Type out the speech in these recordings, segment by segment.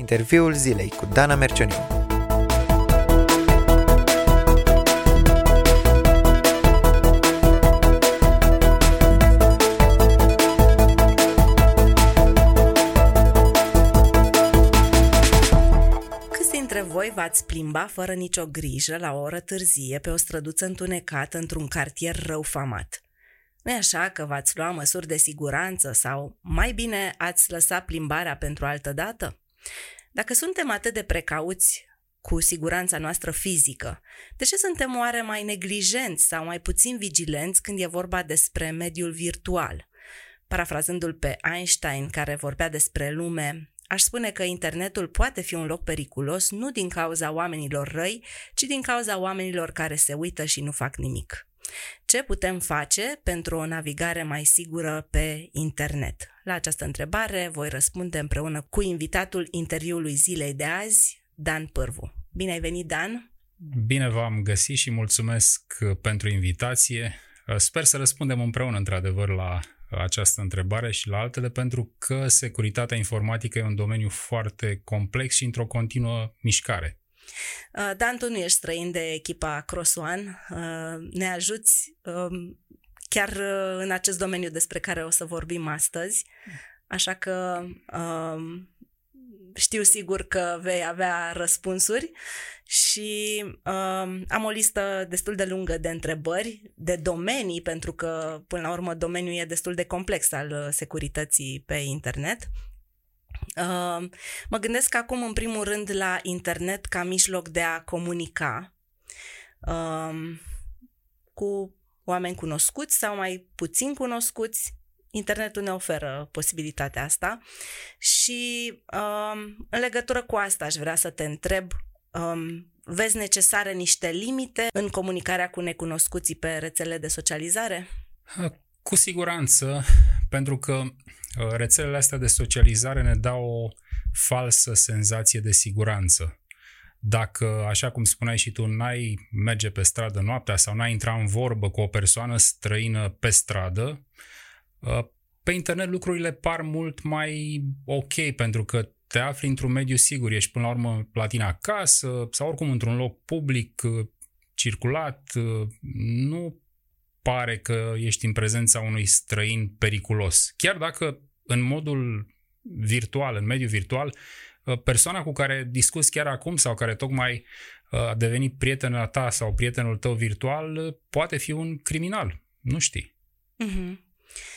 Interviul zilei cu Dana Mercioniu. Câți dintre voi v-ați plimba fără nicio grijă la o oră târzie pe o străduță întunecată într-un cartier rău famat? nu așa că v-ați lua măsuri de siguranță sau, mai bine, ați lăsa plimbarea pentru altă dată? Dacă suntem atât de precauți cu siguranța noastră fizică, de ce suntem oare mai neglijenți sau mai puțin vigilenți când e vorba despre mediul virtual? Parafrazându-l pe Einstein, care vorbea despre lume, aș spune că internetul poate fi un loc periculos nu din cauza oamenilor răi, ci din cauza oamenilor care se uită și nu fac nimic. Ce putem face pentru o navigare mai sigură pe internet? La această întrebare voi răspunde împreună cu invitatul interviului zilei de azi, Dan Pârvu. Bine ai venit, Dan! Bine v-am găsit și mulțumesc pentru invitație. Sper să răspundem împreună, într-adevăr, la această întrebare și la altele, pentru că securitatea informatică e un domeniu foarte complex și într-o continuă mișcare. Uh, Dan, tu nu ești străin de echipa Cross One. Uh, ne ajuți um, chiar uh, în acest domeniu despre care o să vorbim astăzi. Așa că um, știu sigur că vei avea răspunsuri și um, am o listă destul de lungă de întrebări, de domenii, pentru că până la urmă domeniul e destul de complex al securității pe internet. Uh, mă gândesc acum, în primul rând, la internet ca mijloc de a comunica uh, cu oameni cunoscuți sau mai puțin cunoscuți. Internetul ne oferă posibilitatea asta și um, în legătură cu asta aș vrea să te întreb, um, vezi necesare niște limite în comunicarea cu necunoscuții pe rețele de socializare? Cu siguranță, pentru că uh, rețelele astea de socializare ne dau o falsă senzație de siguranță. Dacă, așa cum spuneai și tu, n-ai merge pe stradă noaptea sau n-ai intra în vorbă cu o persoană străină pe stradă, uh, pe internet lucrurile par mult mai ok pentru că te afli într-un mediu sigur, ești până la urmă la tine acasă sau oricum într-un loc public, uh, circulat, nu pare că ești în prezența unui străin periculos. Chiar dacă în modul virtual, în mediul virtual, uh, persoana cu care discuți chiar acum sau care tocmai uh, a devenit prietena ta sau prietenul tău virtual uh, poate fi un criminal. Nu știi. Mm-hmm.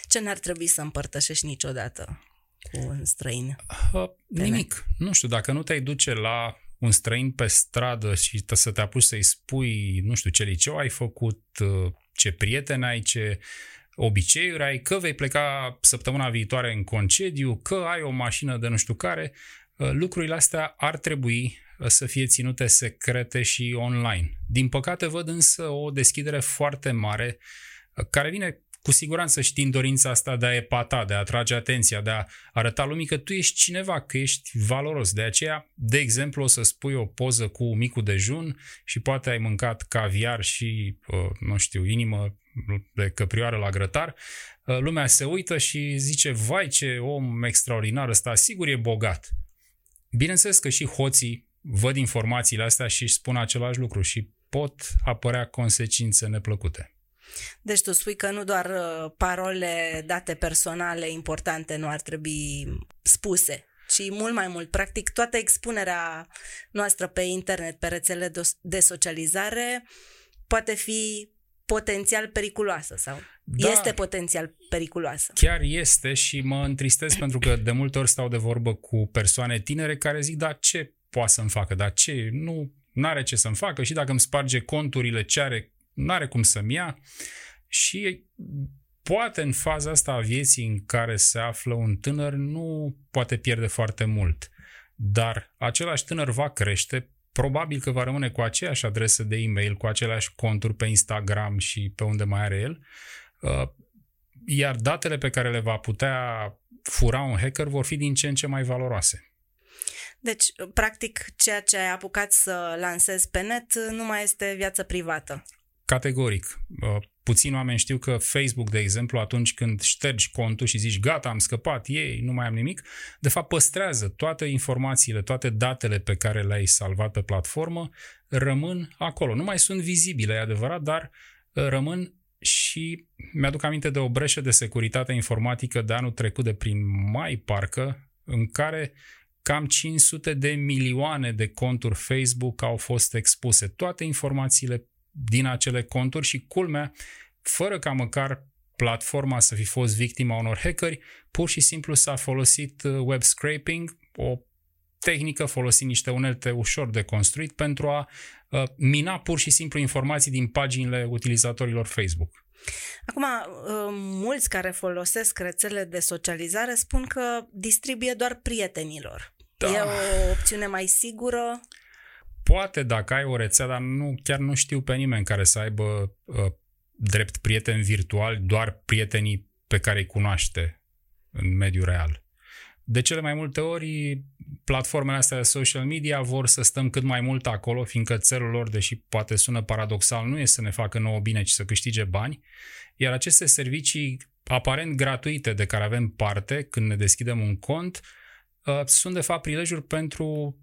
Ce n-ar trebui să împărtășești niciodată cu un străin? Uh, nimic. Nu știu, dacă nu te-ai duce la un străin pe stradă și să te apuci să-i spui, nu știu, ce liceu ai făcut, ce prieteni ai, ce obiceiuri ai, că vei pleca săptămâna viitoare în concediu, că ai o mașină de nu știu care, uh, lucrurile astea ar trebui uh, să fie ținute secrete și online. Din păcate văd însă o deschidere foarte mare uh, care vine cu siguranță știind dorința asta de a epata, de a atrage atenția, de a arăta lumii că tu ești cineva, că ești valoros. De aceea, de exemplu, o să spui o poză cu micul dejun și poate ai mâncat caviar și, uh, nu știu, inimă de căprioară la grătar, uh, lumea se uită și zice, vai ce om extraordinar ăsta, sigur e bogat. Bineînțeles că și hoții văd informațiile astea și își spun același lucru și pot apărea consecințe neplăcute. Deci tu spui că nu doar uh, parole, date personale importante nu ar trebui spuse, ci mult mai mult. Practic, toată expunerea noastră pe internet, pe rețele de socializare, poate fi potențial periculoasă sau da, este potențial periculoasă. Chiar este și mă întristez pentru că de multe ori stau de vorbă cu persoane tinere care zic, da, ce poate să-mi facă, dar ce, nu are ce să-mi facă și dacă îmi sparge conturile, ce are nu are cum să-mi ia. Și poate în faza asta a vieții în care se află un tânăr nu poate pierde foarte mult, dar același tânăr va crește, probabil că va rămâne cu aceeași adresă de e-mail, cu aceleași conturi pe Instagram și pe unde mai are el, uh, iar datele pe care le va putea fura un hacker vor fi din ce în ce mai valoroase. Deci, practic, ceea ce ai apucat să lansezi pe net nu mai este viață privată categoric. Uh, puțini oameni știu că Facebook, de exemplu, atunci când ștergi contul și zici gata, am scăpat, ei, nu mai am nimic, de fapt păstrează toate informațiile, toate datele pe care le-ai salvat pe platformă, rămân acolo. Nu mai sunt vizibile, e adevărat, dar uh, rămân și mi-aduc aminte de o breșă de securitate informatică de anul trecut de prin mai, parcă, în care cam 500 de milioane de conturi Facebook au fost expuse. Toate informațiile din acele conturi și culmea, fără ca măcar platforma să fi fost victima unor hackeri, pur și simplu s-a folosit uh, web scraping, o tehnică folosind niște unelte ușor de construit pentru a uh, mina pur și simplu informații din paginile utilizatorilor Facebook. Acum, uh, mulți care folosesc rețele de socializare spun că distribuie doar prietenilor. Da. E o opțiune mai sigură? Poate dacă ai o rețea, dar nu, chiar nu știu pe nimeni care să aibă uh, drept prieten virtual doar prietenii pe care îi cunoaște în mediul real. De cele mai multe ori, platformele astea de social media vor să stăm cât mai mult acolo, fiindcă țelul lor, deși poate sună paradoxal, nu e să ne facă nouă bine, ci să câștige bani, iar aceste servicii aparent gratuite de care avem parte când ne deschidem un cont, uh, sunt de fapt prilejuri pentru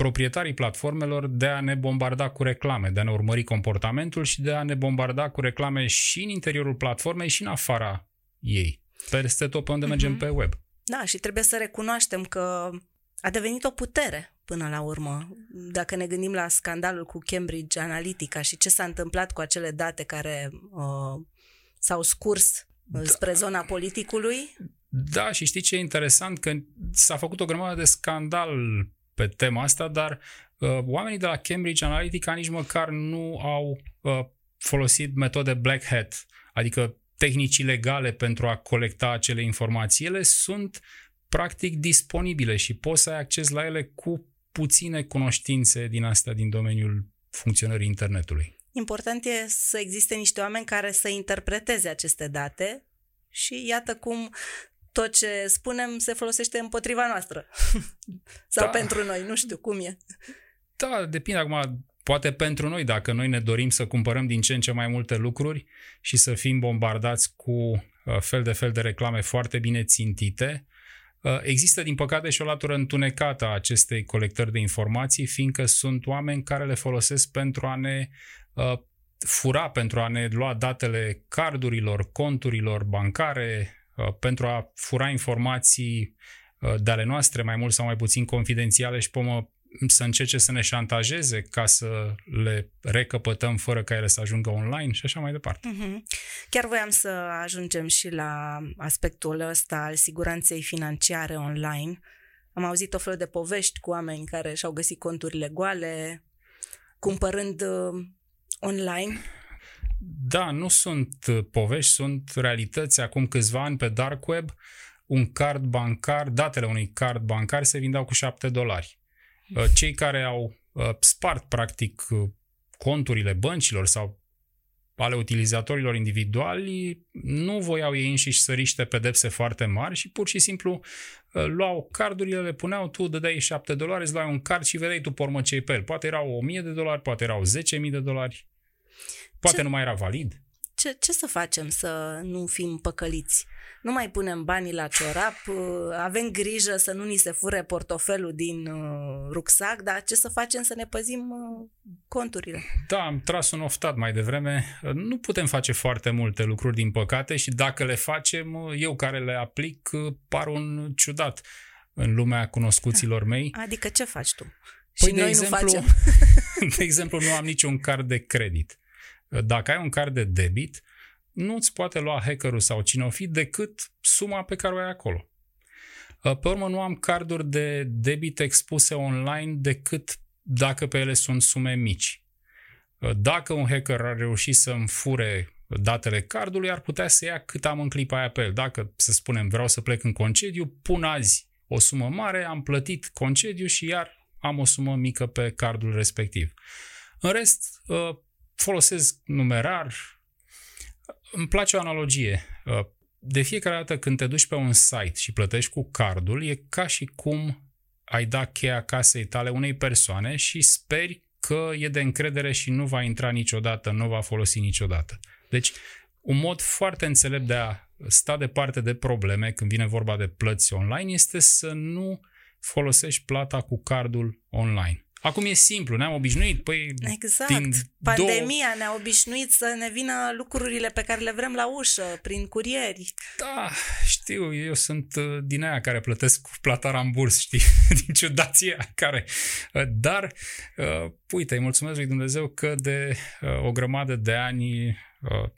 proprietarii platformelor de a ne bombarda cu reclame, de a ne urmări comportamentul și de a ne bombarda cu reclame și în interiorul platformei și în afara ei, peste tot pe unde uh-huh. mergem pe web. Da, și trebuie să recunoaștem că a devenit o putere până la urmă. Dacă ne gândim la scandalul cu Cambridge Analytica și ce s-a întâmplat cu acele date care uh, s-au scurs da. spre zona politicului. Da, și știi ce e interesant? Că s-a făcut o grămadă de scandal pe tema asta, dar uh, oamenii de la Cambridge Analytica nici măcar nu au uh, folosit metode black hat, adică tehnici legale pentru a colecta acele informații. Ele sunt practic disponibile și poți să ai acces la ele cu puține cunoștințe din astea din domeniul funcționării internetului. Important e să existe niște oameni care să interpreteze aceste date și iată cum tot ce spunem se folosește împotriva noastră. Sau da. pentru noi, nu știu cum e. Da, depinde acum, poate pentru noi, dacă noi ne dorim să cumpărăm din ce în ce mai multe lucruri și să fim bombardați cu uh, fel de fel de reclame foarte bine țintite, uh, Există, din păcate, și o latură întunecată a acestei colectări de informații, fiindcă sunt oameni care le folosesc pentru a ne uh, fura, pentru a ne lua datele cardurilor, conturilor bancare, Uh, pentru a fura informații uh, de ale noastre, mai mult sau mai puțin confidențiale și pomă să încerce să ne șantajeze ca să le recăpătăm fără ca ele să ajungă online și așa mai departe. Uh-huh. Chiar voiam să ajungem și la aspectul ăsta al siguranței financiare online. Am auzit o fel de povești cu oameni care și-au găsit conturile goale, cumpărând uh, online. Da, nu sunt uh, povești, sunt realități. Acum câțiva ani pe dark web, un card bancar, datele unui card bancar se vindeau cu 7 dolari. Uh, cei care au uh, spart practic conturile băncilor sau ale utilizatorilor individuali nu voiau ei înșiși să riște pedepse foarte mari și pur și simplu luau cardurile, le puneau, tu dădeai 7 dolari, îți luai un card și vedeai tu pormă ce pe el. Poate erau 1000 de dolari, poate erau 10.000 de dolari. Poate ce, nu mai era valid. Ce, ce să facem să nu fim păcăliți? Nu mai punem banii la ciorap, uh, avem grijă să nu ni se fure portofelul din uh, rucsac, dar ce să facem să ne păzim uh, conturile? Da, am tras un oftat mai devreme. Nu putem face foarte multe lucruri, din păcate, și dacă le facem, eu care le aplic, par un ciudat în lumea cunoscuților mei. Adică ce faci tu? Păi și de noi exemplu, nu facem. de exemplu, nu am niciun card de credit. Dacă ai un card de debit, nu îți poate lua hackerul sau cine o fi decât suma pe care o ai acolo. Pe urmă, nu am carduri de debit expuse online decât dacă pe ele sunt sume mici. Dacă un hacker ar reuși să-mi fure datele cardului, ar putea să ia cât am în clipa aia pe el. Dacă, să spunem, vreau să plec în concediu, pun azi o sumă mare, am plătit concediu și iar am o sumă mică pe cardul respectiv. În rest, folosesc numerar. Îmi place o analogie. Uh, de fiecare dată când te duci pe un site și plătești cu cardul, e ca și cum ai da cheia casei tale unei persoane și speri că că e de încredere și nu va intra niciodată, nu va folosi niciodată. Deci, un mod foarte înțelept de a sta departe de probleme când vine vorba de plăți online este să nu folosești plata cu cardul online. Acum e simplu, ne-am obișnuit. Păi, exact. Din Pandemia două... ne-a obișnuit să ne vină lucrurile pe care le vrem la ușă, prin curieri. Da, știu, eu sunt uh, din aia care plătesc cu plata ramburs, știi, din ciudația care... Uh, dar, uh, uite, îi mulțumesc lui Dumnezeu că de uh, o grămadă de ani uh,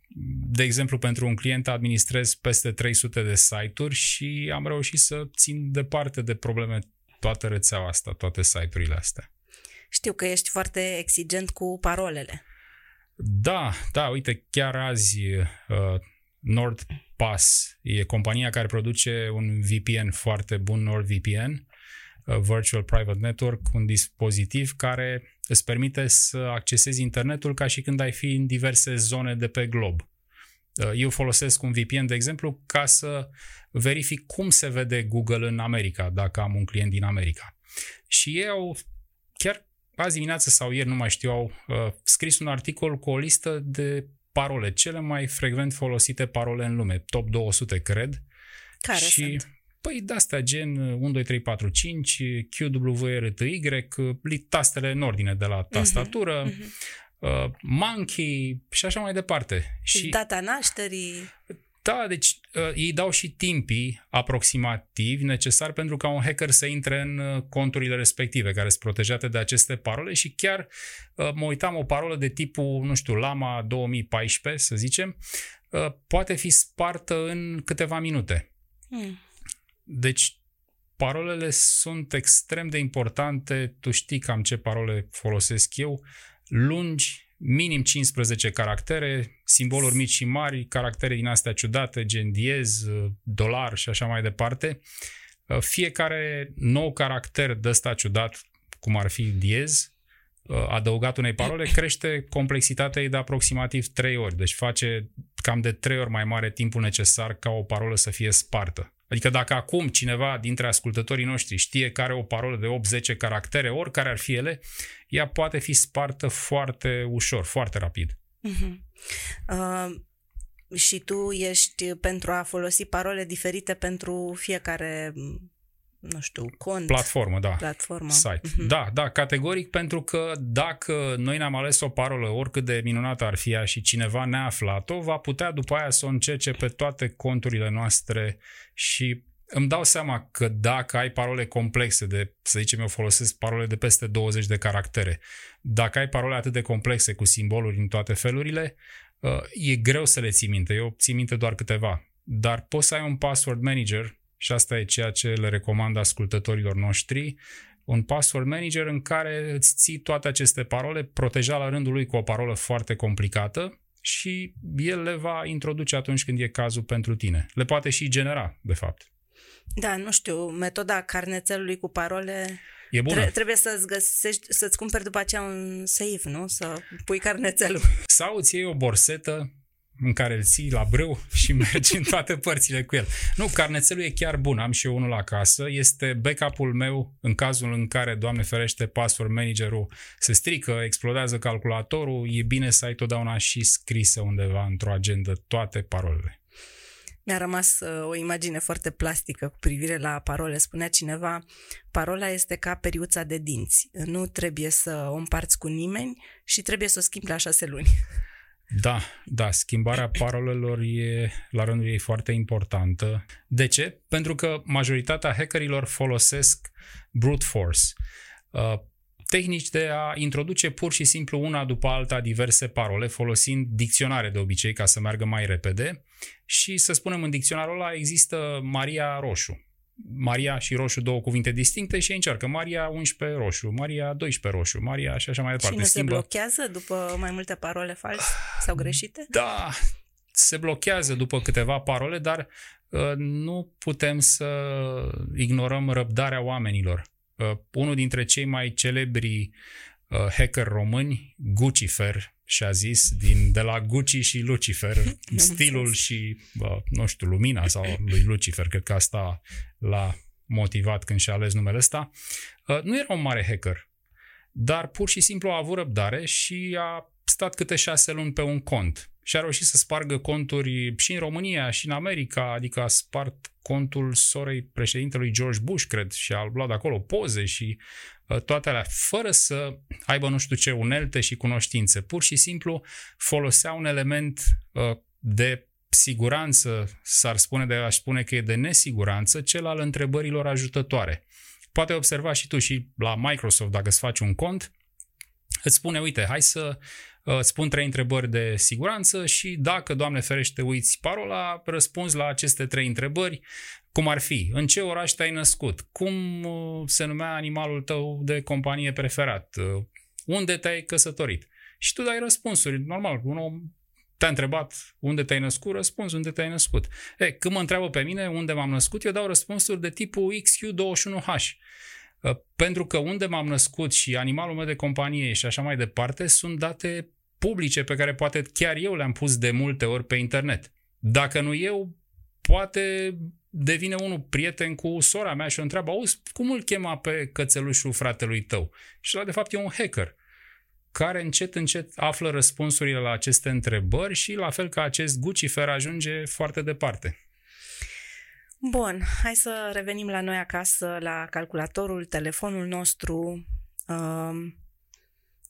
de exemplu, pentru un client administrez peste 300 de site-uri și am reușit să țin departe de probleme toată rețeaua asta, toate site-urile astea. Știu că ești foarte exigent cu parolele. Da, da, uite, chiar azi uh, NordPass e compania care produce un VPN foarte bun, NordVPN, uh, Virtual Private Network, un dispozitiv care îți permite să accesezi internetul ca și când ai fi în diverse zone de pe glob. Uh, eu folosesc un VPN, de exemplu, ca să verific cum se vede Google în America, dacă am un client din America. Și ei au chiar azi dimineață sau ieri, nu mai știu, au uh, scris un articol cu o listă de parole, cele mai frecvent folosite parole în lume, top 200, cred. Care și, sunt? Păi de-astea gen 1, 2, 3, 4, 5, QWRTY, tastele în ordine de la mhm, tastatură, uh-huh, uh-huh. Uh, monkey și așa mai departe. Și data nașterii. Da, deci uh, ei dau și timpii aproximativi necesari pentru ca un hacker să intre în uh, conturile respective, care sunt protejate de aceste parole și chiar uh, mă uitam o parolă de tipul, nu știu, Lama 2014, să zicem, uh, poate fi spartă în câteva minute. Hmm. Deci parolele sunt extrem de importante, tu știi cam ce parole folosesc eu, lungi, minim 15 caractere, simboluri mici și mari, caractere din astea ciudate, gen diez, dolar și așa mai departe. Uh, fiecare nou caracter de ăsta ciudat, cum ar fi diez, uh, adăugat unei parole, crește complexitatea ei de aproximativ 3 ori. Deci face cam de 3 ori mai mare timpul necesar ca o parolă să fie spartă. Adică dacă acum cineva dintre ascultătorii noștri știe că are o parolă de 8-10 caractere, oricare ar fi ele, ea poate fi spartă foarte ușor, foarte rapid. Uh-huh. Uh, și tu ești pentru a folosi parole diferite pentru fiecare nu știu, cont. Platformă, da. Platformă. Site. Uh-huh. Da, da, categoric, pentru că dacă noi ne-am ales o parolă, oricât de minunată ar fi ea și cineva ne-a aflat-o, va putea după aia să o încerce pe toate conturile noastre și îmi dau seama că dacă ai parole complexe de, să zicem eu folosesc parole de peste 20 de caractere, dacă ai parole atât de complexe cu simboluri în toate felurile, uh, e greu să le ții minte. Eu țin minte doar câteva. Dar poți să ai un password manager și asta e ceea ce le recomand ascultătorilor noștri, un password manager în care îți ții toate aceste parole, proteja la rândul lui cu o parolă foarte complicată și el le va introduce atunci când e cazul pentru tine. Le poate și genera, de fapt. Da, nu știu, metoda carnețelului cu parole E bună. Tre- trebuie să-ți găsești, să-ți cumperi după aceea un safe, nu? Să pui carnețelul. Sau îți iei o borsetă în care îl ții la brâu și mergi în toate părțile cu el. Nu, carnețelul e chiar bun, am și eu unul acasă, este backup-ul meu în cazul în care, Doamne ferește, password managerul se strică, explodează calculatorul, e bine să ai totdeauna și scrisă undeva într-o agendă toate parolele. Mi-a rămas uh, o imagine foarte plastică cu privire la parole. Spunea cineva, parola este ca periuța de dinți. Nu trebuie să o împarți cu nimeni și trebuie să o schimbi la șase luni. Da, da, schimbarea parolelor e la rândul ei foarte importantă. De ce? Pentru că majoritatea hackerilor folosesc brute force. Uh, tehnici de a introduce pur și simplu una după alta diverse parole, folosind dicționare de obicei ca să meargă mai repede și să spunem în dicționarul ăla există Maria Roșu. Maria și roșu două cuvinte distincte și încearcă Maria 11 roșu, Maria 12 roșu, Maria și așa mai departe. Și nu Schimbă. se blochează după mai multe parole false sau greșite? Da, se blochează după câteva parole, dar uh, nu putem să ignorăm răbdarea oamenilor. Uh, unul dintre cei mai celebri uh, hacker români, Gucifer, și a zis din, de la Gucci și Lucifer, stilul și, nu știu, lumina sau lui Lucifer, cred că asta l-a motivat când și-a ales numele ăsta, uh, nu era un mare hacker. dar pur și simplu a avut răbdare și a stat câte șase luni pe un cont și a reușit să spargă conturi și în România și în America, adică a spart contul sorei președintelui George Bush, cred, și a luat de acolo poze și uh, toate alea, fără să aibă nu știu ce unelte și cunoștințe. Pur și simplu folosea un element uh, de siguranță, s-ar spune, de aș spune că e de nesiguranță, cel al întrebărilor ajutătoare. Poate observa și tu și la Microsoft, dacă îți faci un cont, îți spune, uite, hai să uh, spun trei întrebări de siguranță și dacă, Doamne ferește, uiți parola, răspunzi la aceste trei întrebări, cum ar fi, în ce oraș te-ai născut, cum uh, se numea animalul tău de companie preferat, uh, unde te-ai căsătorit. Și tu dai răspunsuri, normal, un om te-a întrebat unde te-ai născut, răspuns unde te-ai născut. E, când mă întreabă pe mine unde m-am născut, eu dau răspunsuri de tipul XQ21H. Uh, pentru că unde m-am născut și animalul meu de companie și așa mai departe sunt date publice pe care poate chiar eu le-am pus de multe ori pe internet. Dacă nu eu, poate devine unul prieten cu sora mea și o întreabă, auzi, cum îl chema pe cățelușul fratelui tău? Și la de fapt e un hacker care încet, încet află răspunsurile la aceste întrebări și la fel ca acest Gucifer ajunge foarte departe. Bun, hai să revenim la noi acasă, la calculatorul, telefonul nostru. Um,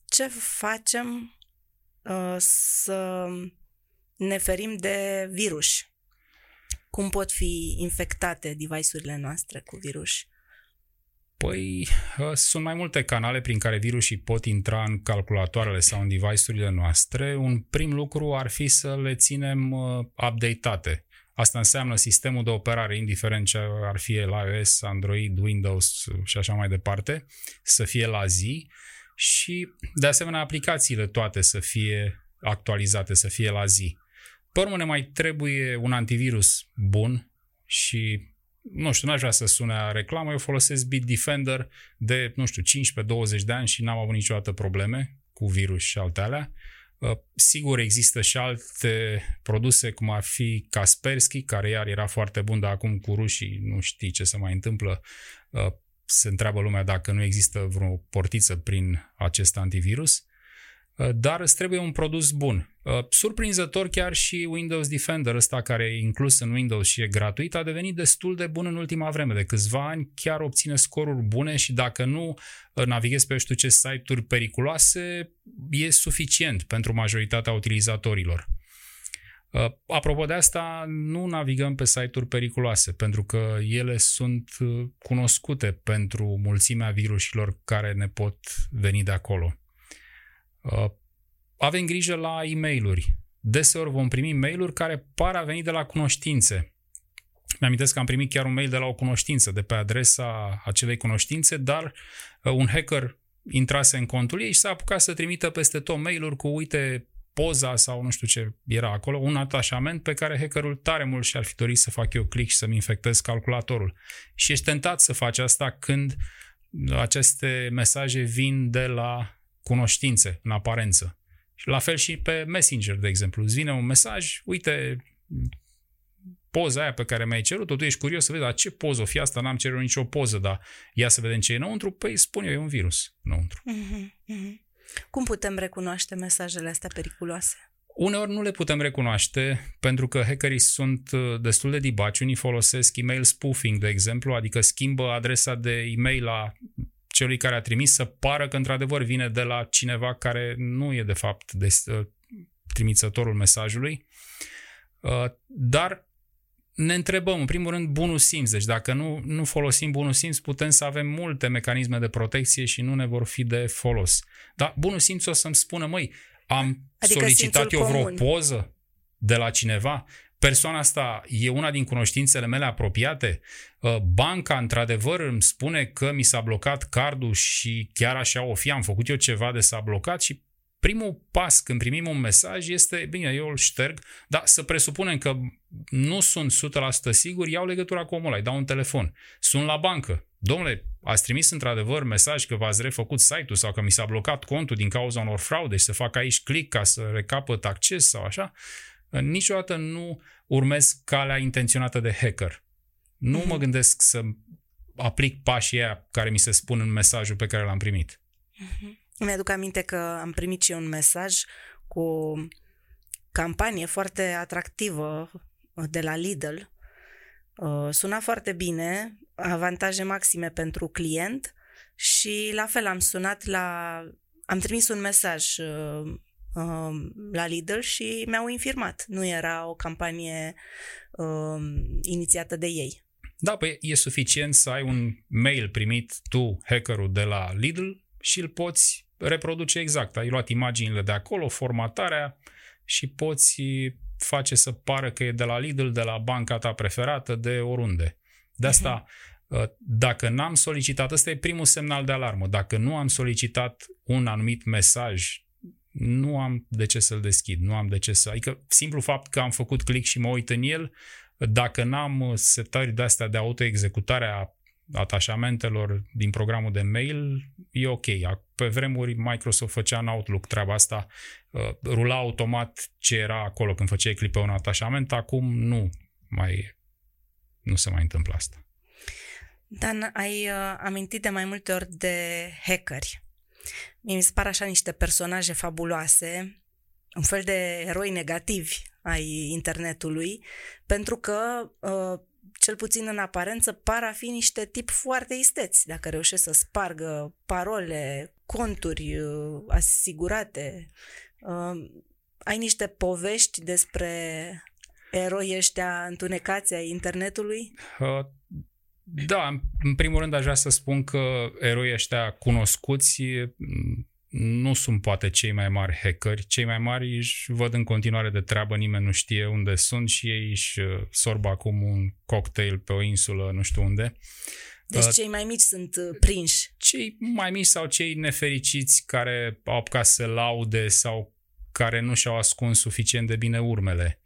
ce facem uh, să ne ferim de virus? Cum pot fi infectate device-urile noastre cu virus? Păi ă, sunt mai multe canale prin care virusii pot intra în calculatoarele sau în device-urile noastre. Un prim lucru ar fi să le ținem ă, updateate. Asta înseamnă sistemul de operare, indiferent ce ar fi la iOS, Android, Windows și așa mai departe, să fie la zi și, de asemenea, aplicațiile toate să fie actualizate, să fie la zi. Pe urmă ne mai trebuie un antivirus bun și nu știu, n-aș vrea să sune a reclamă, eu folosesc Bitdefender de, nu știu, 15-20 de ani și n-am avut niciodată probleme cu virus și alte alea. Uh, sigur, există și alte produse, cum ar fi Kaspersky, care iar era foarte bun, dar acum cu rușii nu știi ce se mai întâmplă. Uh, se întreabă lumea dacă nu există vreo portiță prin acest antivirus. Uh, dar îți trebuie un produs bun. Uh, surprinzător chiar și Windows Defender ăsta care e inclus în Windows și e gratuit a devenit destul de bun în ultima vreme. De câțiva ani chiar obține scoruri bune și dacă nu uh, navighezi pe știu ce site-uri periculoase, e suficient pentru majoritatea utilizatorilor. Apropo de asta, nu navigăm pe site-uri periculoase, pentru că ele sunt cunoscute pentru mulțimea virusilor care ne pot veni de acolo. Uh, avem grijă la e mail Deseori vom primi mail-uri care par a veni de la cunoștințe. Mi-amintesc că am primit chiar un mail de la o cunoștință, de pe adresa acelei cunoștințe, dar uh, un hacker intrase în contul ei și s-a apucat să trimită peste tot mail-uri cu, uite, poza sau nu știu ce era acolo, un atașament pe care hackerul tare mult și-ar fi dorit să fac eu click și să-mi infectez calculatorul. Și ești tentat să faci asta când aceste mesaje vin de la cunoștințe în aparență. Și la fel și pe Messenger, de exemplu. Îți vine un mesaj, uite, poza aia pe care mi-ai cerut, tu ești curios să vezi, dar ce poză o fi asta, n-am cerut nicio poză, dar ia să vedem ce e înăuntru, păi spun eu, e un virus înăuntru. Mm-hmm, mm-hmm. Cum putem recunoaște mesajele astea periculoase? Uneori nu le putem recunoaște pentru că hackerii sunt uh, destul de dibaci. Unii folosesc email spoofing, de exemplu, adică schimbă adresa de e-mail la celui care a trimis să pară că într-adevăr vine de la cineva care nu e de fapt de, uh, trimițătorul mesajului. Uh, dar ne întrebăm, în primul rând, bunul simț. Deci dacă nu, nu folosim bunul simț, putem să avem multe mecanisme de protecție și nu ne vor fi de folos. Dar bunul simț o să-mi spună, măi, am adică solicitat eu vreo comun. poză de la cineva? Persoana asta e una din cunoștințele mele apropiate, uh, banca într-adevăr îmi spune că mi s-a blocat cardul și chiar așa o fi, am făcut eu ceva de s-a blocat și primul pas când primim un mesaj este, bine, eu îl șterg, dar să presupunem că nu sunt 100% sigur, iau legătura cu omul ăla, îi dau un telefon, sunt la bancă. Domnule, ați trimis într-adevăr mesaj că v-ați refăcut site-ul sau că mi s-a blocat contul din cauza unor fraude și să fac aici click ca să recapăt acces sau așa? Niciodată nu urmez calea intenționată de hacker. Nu mm-hmm. mă gândesc să aplic pașii aia care mi se spun în mesajul pe care l-am primit. Mm-hmm. Mi-aduc aminte că am primit și un mesaj cu campanie foarte atractivă de la Lidl. Uh, suna foarte bine, avantaje maxime pentru client și la fel am sunat la... am trimis un mesaj uh, uh, la Lidl și mi-au infirmat. Nu era o campanie inițiată de ei. Da, păi e suficient să ai un mail primit tu, hackerul de la Lidl, și îl poți reproduce exact. Ai luat imaginile de acolo, formatarea și poți face să pară că e de la Lidl, de la banca ta preferată, de oriunde. De asta, uh-huh. dacă n-am solicitat, ăsta e primul semnal de alarmă, dacă nu am solicitat un anumit mesaj, nu am de ce să-l deschid, nu am de ce să... Adică simplu fapt că am făcut click și mă uit în el, dacă n-am setări de astea de autoexecutare a atașamentelor din programul de mail, e ok. Pe vremuri Microsoft făcea în Outlook treaba asta, uh, rula automat ce era acolo când făceai clip pe un atașament, acum nu mai nu se mai întâmplă asta. Dan, ai uh, amintit de mai multe ori de hackeri. Mi se par așa niște personaje fabuloase, un fel de eroi negativi ai internetului, pentru că uh, cel puțin în aparență, par a fi niște tip foarte isteți, dacă reușesc să spargă parole, conturi uh, asigurate. Uh, ai niște povești despre eroi ăștia întunecați ai internetului? Uh, da, în primul rând aș vrea să spun că eroii ăștia cunoscuți nu sunt poate cei mai mari hackeri. Cei mai mari își văd în continuare de treabă, nimeni nu știe unde sunt și ei își uh, sorbă acum un cocktail pe o insulă nu știu unde. Deci uh, cei mai mici sunt uh, prinși. Cei mai mici sau cei nefericiți care au apucat să laude sau care nu și-au ascuns suficient de bine urmele.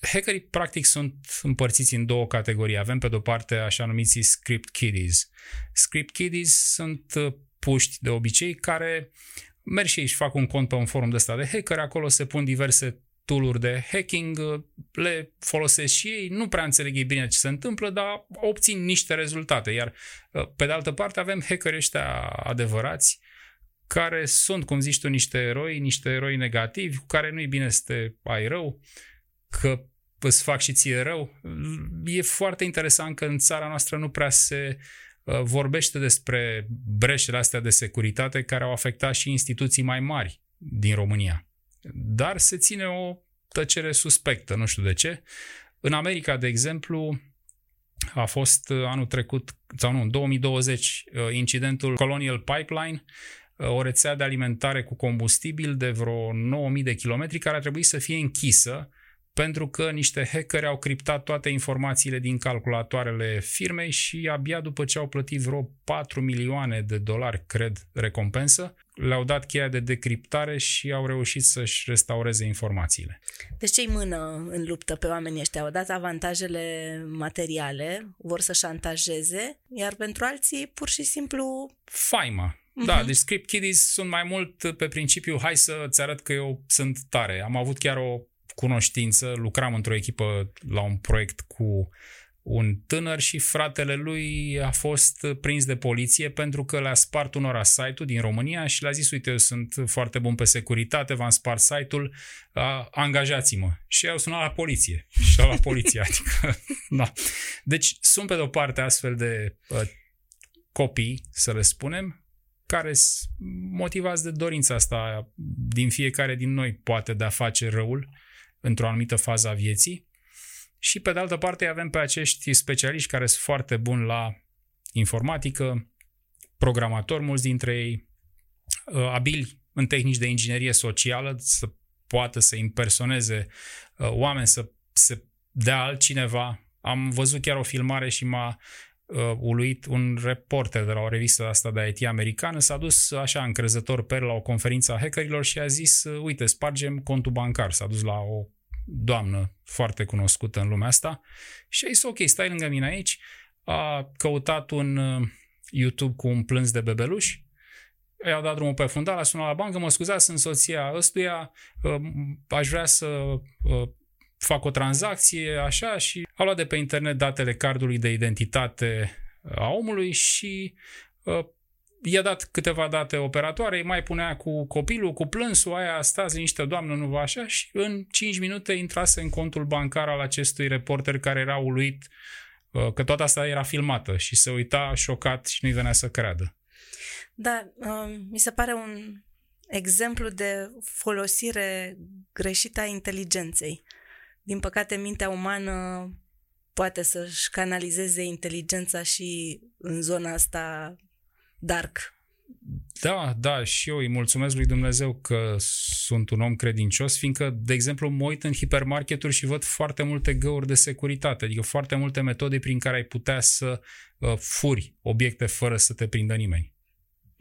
Hackerii practic sunt împărțiți în două categorii. Avem pe de-o parte așa numiții script kiddies. Script kiddies sunt puști de obicei care merg și ei și fac un cont pe un forum de ăsta de hacker, acolo se pun diverse tooluri de hacking, le folosesc și ei, nu prea înțeleg ei bine ce se întâmplă, dar obțin niște rezultate. Iar pe de altă parte avem hackeri ăștia adevărați, care sunt, cum zici tu, niște eroi, niște eroi negativi, cu care nu-i bine să te ai rău, că îți fac și ție rău. E foarte interesant că în țara noastră nu prea se Uh, vorbește despre breșele astea de securitate care au afectat și instituții mai mari din România. Dar se ține o tăcere suspectă, nu știu de ce. În America, de exemplu, a fost uh, anul trecut, sau nu, în 2020, uh, incidentul Colonial Pipeline, o rețea de alimentare cu combustibil de vreo 9000 de kilometri care a trebuit să fie închisă pentru că niște hackeri au criptat toate informațiile din calculatoarele firmei și abia după ce au plătit vreo 4 milioane de dolari, cred, recompensă, le-au dat cheia de decriptare și au reușit să-și restaureze informațiile. Deci cei mână în luptă pe oamenii ăștia au dat avantajele materiale, vor să șantajeze, iar pentru alții pur și simplu... Faima. Uh-huh. Da, deci script kiddies sunt mai mult pe principiu hai să-ți arăt că eu sunt tare. Am avut chiar o cunoștință, lucram într-o echipă la un proiect cu un tânăr și fratele lui a fost prins de poliție pentru că le-a spart unora site-ul din România și le-a zis, uite, eu sunt foarte bun pe securitate, v-am spart site-ul, angajați-mă. Și au sunat la poliție. Și la poliție, adică, da. Deci sunt pe de-o parte astfel de uh, copii, să le spunem, care sunt motivați de dorința asta din fiecare din noi, poate, de a face răul într-o anumită fază a vieții. Și pe de altă parte avem pe acești specialiști care sunt foarte buni la informatică, programatori mulți dintre ei, uh, abili în tehnici de inginerie socială, să poată să impersoneze uh, oameni, să se dea altcineva. Am văzut chiar o filmare și m-a uh, uluit un reporter de la o revistă asta de IT americană, s-a dus așa încrezător pe la o conferință a hackerilor și a zis, uite, spargem contul bancar. S-a dus la o doamnă foarte cunoscută în lumea asta și a zis, ok, stai lângă mine aici, a căutat un uh, YouTube cu un plâns de bebeluș, i-a dat drumul pe fundal, a sunat la bancă, mă scuzați, sunt soția ăstuia, uh, aș vrea să uh, fac o tranzacție, așa, și a luat de pe internet datele cardului de identitate a omului și i-a dat câteva date operatoare, mai punea cu copilul, cu plânsul, aia stați liniște, doamnă, nu vă așa, și în 5 minute intrase în contul bancar al acestui reporter care era uluit uh, că toată asta era filmată și se uita șocat și nu-i venea să creadă. Da, uh, mi se pare un exemplu de folosire greșită a inteligenței. Din păcate, mintea umană poate să-și canalizeze inteligența și în zona asta dark. Da, da, și eu îi mulțumesc lui Dumnezeu că sunt un om credincios, fiindcă, de exemplu, mă uit în hipermarketuri și văd foarte multe găuri de securitate, adică foarte multe metode prin care ai putea să uh, furi obiecte fără să te prindă nimeni.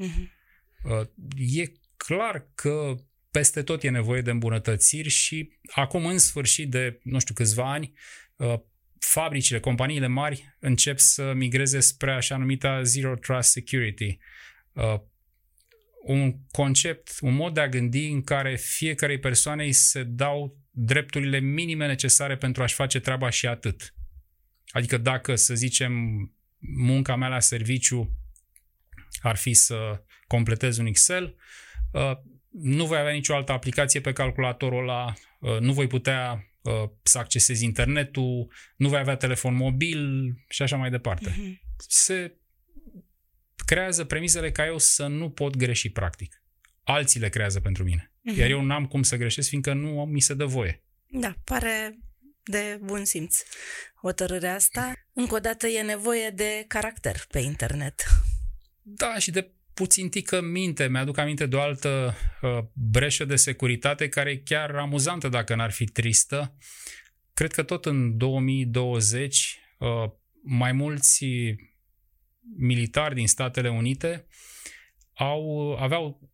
Uh-huh. Uh, e clar că peste tot e nevoie de îmbunătățiri și acum, în sfârșit de, nu știu, câțiva ani, uh, fabricile, companiile mari încep să migreze spre așa numita Zero Trust Security. Uh, un concept, un mod de a gândi în care fiecarei persoane îi se dau drepturile minime necesare pentru a-și face treaba și atât. Adică dacă, să zicem, munca mea la serviciu ar fi să completez un Excel, uh, nu voi avea nicio altă aplicație pe calculatorul ăla, uh, nu voi putea Uh, să accesezi internetul, nu vei avea telefon mobil și așa mai departe. Uh-huh. Se creează premisele ca eu să nu pot greși practic. Alții le creează pentru mine. Uh-huh. Iar eu n-am cum să greșesc, fiindcă nu mi se dă voie. Da, pare de bun simț hotărârea asta. Încă o dată e nevoie de caracter pe internet. Da, și de puțin tică minte. Mi-aduc aminte de o altă uh, breșă de securitate care e chiar amuzantă dacă n-ar fi tristă. Cred că tot în 2020 uh, mai mulți militari din Statele Unite au, aveau,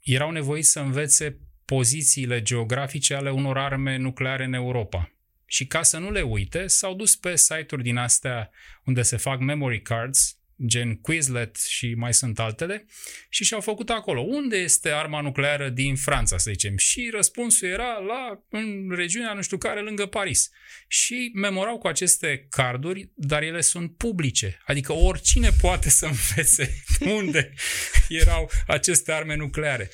erau nevoiți să învețe pozițiile geografice ale unor arme nucleare în Europa. Și ca să nu le uite, s-au dus pe site-uri din astea unde se fac memory cards, gen Quizlet și mai sunt altele, și și-au făcut acolo. Unde este arma nucleară din Franța, să zicem? Și răspunsul era la, în regiunea nu știu care, lângă Paris. Și memorau cu aceste carduri, dar ele sunt publice. Adică oricine poate să învețe unde erau aceste arme nucleare.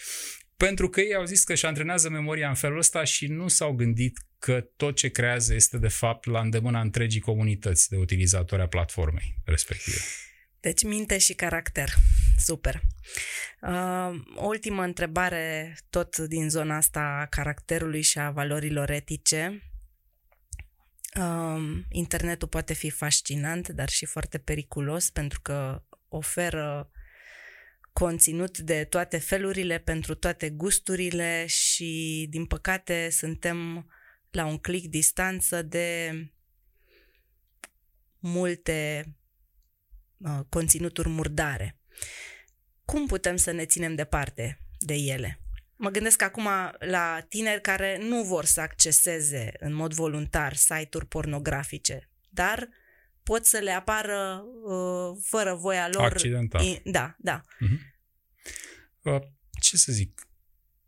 Pentru că ei au zis că își antrenează memoria în felul ăsta și nu s-au gândit că tot ce creează este de fapt la îndemâna întregii comunități de utilizatori a platformei respective. Deci minte și caracter. Super. Uh, o ultimă întrebare tot din zona asta a caracterului și a valorilor etice. Uh, internetul poate fi fascinant, dar și foarte periculos pentru că oferă conținut de toate felurile, pentru toate gusturile și, din păcate, suntem la un click distanță de multe Uh, conținuturi murdare. Cum putem să ne ținem departe de ele? Mă gândesc acum la tineri care nu vor să acceseze în mod voluntar site-uri pornografice, dar pot să le apară uh, fără voia lor. Accidental. I- da, da. Uh-huh. Uh, ce să zic?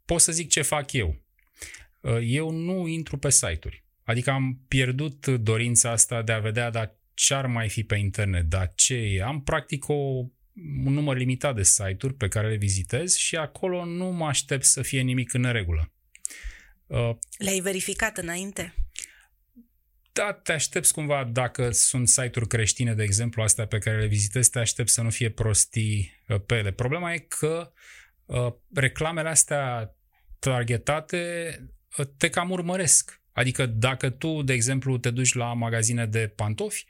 Pot să zic ce fac eu. Uh, eu nu intru pe site-uri. Adică am pierdut dorința asta de a vedea dar ce ar mai fi pe internet, dar ce e. Am practic o, un număr limitat de site-uri pe care le vizitez și acolo nu mă aștept să fie nimic în regulă. Uh, Le-ai verificat înainte? Da, te aștepți cumva, dacă sunt site-uri creștine, de exemplu, astea pe care le vizitezi, te aștepți să nu fie prostii uh, pe ele. Problema e că uh, reclamele astea targetate uh, te cam urmăresc. Adică dacă tu, de exemplu, te duci la magazine de pantofi,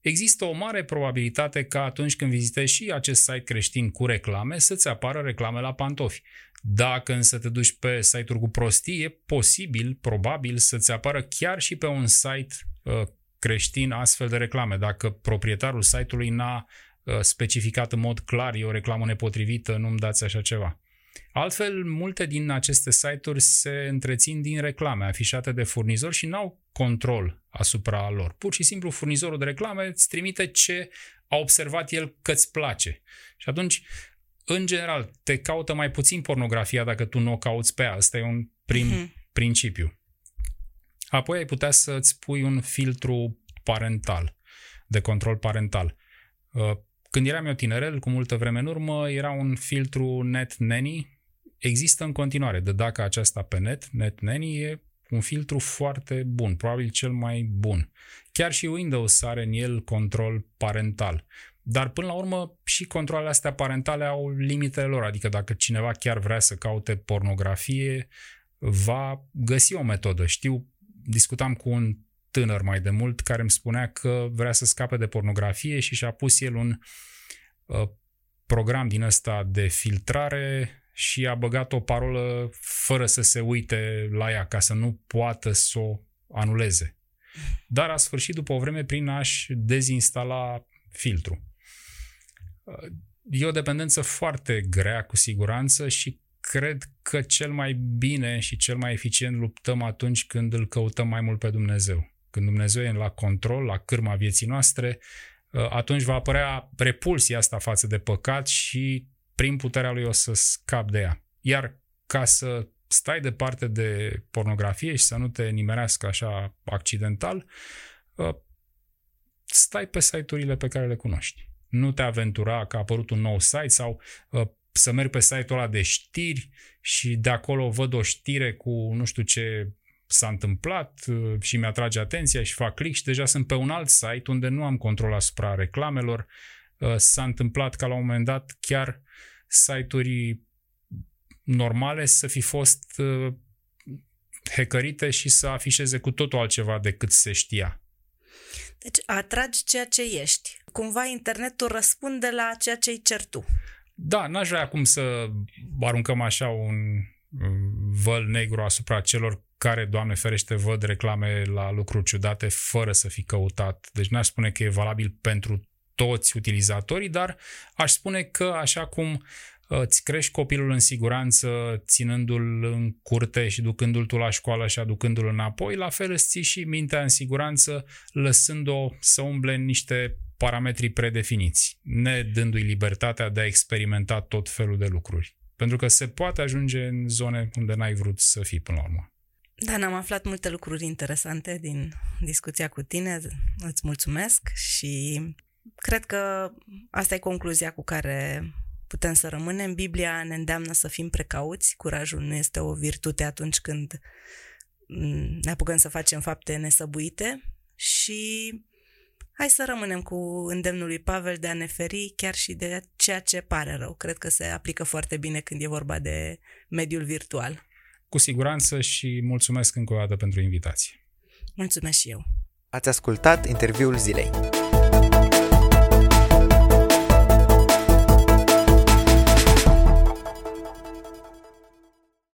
există o mare probabilitate ca atunci când vizitezi și acest site creștin cu reclame, să-ți apară reclame la pantofi. Dacă însă te duci pe site-uri cu prostii, e posibil, probabil, să-ți apară chiar și pe un site uh, creștin astfel de reclame. Dacă proprietarul site-ului n-a uh, specificat în mod clar, e o reclamă nepotrivită, nu-mi dați așa ceva. Altfel, multe din aceste site-uri se întrețin din reclame afișate de furnizori și n-au control asupra lor. Pur și simplu furnizorul de reclame îți trimite ce a observat el că îți place. Și atunci, în general, te caută mai puțin pornografia dacă tu nu o cauți pe ea. Asta e un prim uh-huh. principiu. Apoi ai putea să-ți pui un filtru parental, de control parental. Uh, când eram eu tinerel, cu multă vreme în urmă, era un filtru Net Nanny. Există în continuare, de dacă aceasta pe net, Net Nanny e un filtru foarte bun, probabil cel mai bun. Chiar și Windows are în el control parental. Dar până la urmă și controlele astea parentale au limitele lor, adică dacă cineva chiar vrea să caute pornografie, va găsi o metodă. Știu, discutam cu un tânăr mai de mult care îmi spunea că vrea să scape de pornografie și și-a pus el un uh, program din ăsta de filtrare și a băgat o parolă fără să se uite la ea ca să nu poată să o anuleze. Dar a sfârșit după o vreme prin a-și dezinstala filtru. E o dependență foarte grea cu siguranță și cred că cel mai bine și cel mai eficient luptăm atunci când îl căutăm mai mult pe Dumnezeu. Când Dumnezeu e la control, la cârma vieții noastre, atunci va apărea repulsia asta față de păcat și prin puterea lui o să scap de ea. Iar ca să stai departe de pornografie și să nu te nimerească așa accidental, stai pe site-urile pe care le cunoști nu te aventura că a apărut un nou site sau uh, să merg pe site-ul ăla de știri și de acolo văd o știre cu nu știu ce s-a întâmplat uh, și mi-atrage atenția și fac click și deja sunt pe un alt site unde nu am control asupra reclamelor. Uh, s-a întâmplat ca la un moment dat chiar site-uri normale să fi fost uh, hackerite și să afișeze cu totul altceva decât se știa. Deci atragi ceea ce ești. Cumva internetul răspunde la ceea ce îi cer tu. Da, n-aș vrea acum să aruncăm așa un văl negru asupra celor care, Doamne ferește, văd reclame la lucruri ciudate fără să fi căutat. Deci n-aș spune că e valabil pentru toți utilizatorii, dar aș spune că așa cum îți crești copilul în siguranță, ținându-l în curte și ducându-l tu la școală și aducându-l înapoi, la fel îți ții și mintea în siguranță, lăsând-o să umble în niște parametri predefiniți, ne dându-i libertatea de a experimenta tot felul de lucruri. Pentru că se poate ajunge în zone unde n-ai vrut să fii până la urmă. Da, am aflat multe lucruri interesante din discuția cu tine. Îți mulțumesc și cred că asta e concluzia cu care putem să rămânem. Biblia ne îndeamnă să fim precauți. Curajul nu este o virtute atunci când mm, ne apucăm să facem fapte nesăbuite și hai să rămânem cu îndemnul lui Pavel de a ne feri chiar și de ceea ce pare rău. Cred că se aplică foarte bine când e vorba de mediul virtual. Cu siguranță și mulțumesc încă o dată pentru invitație. Mulțumesc și eu. Ați ascultat interviul zilei.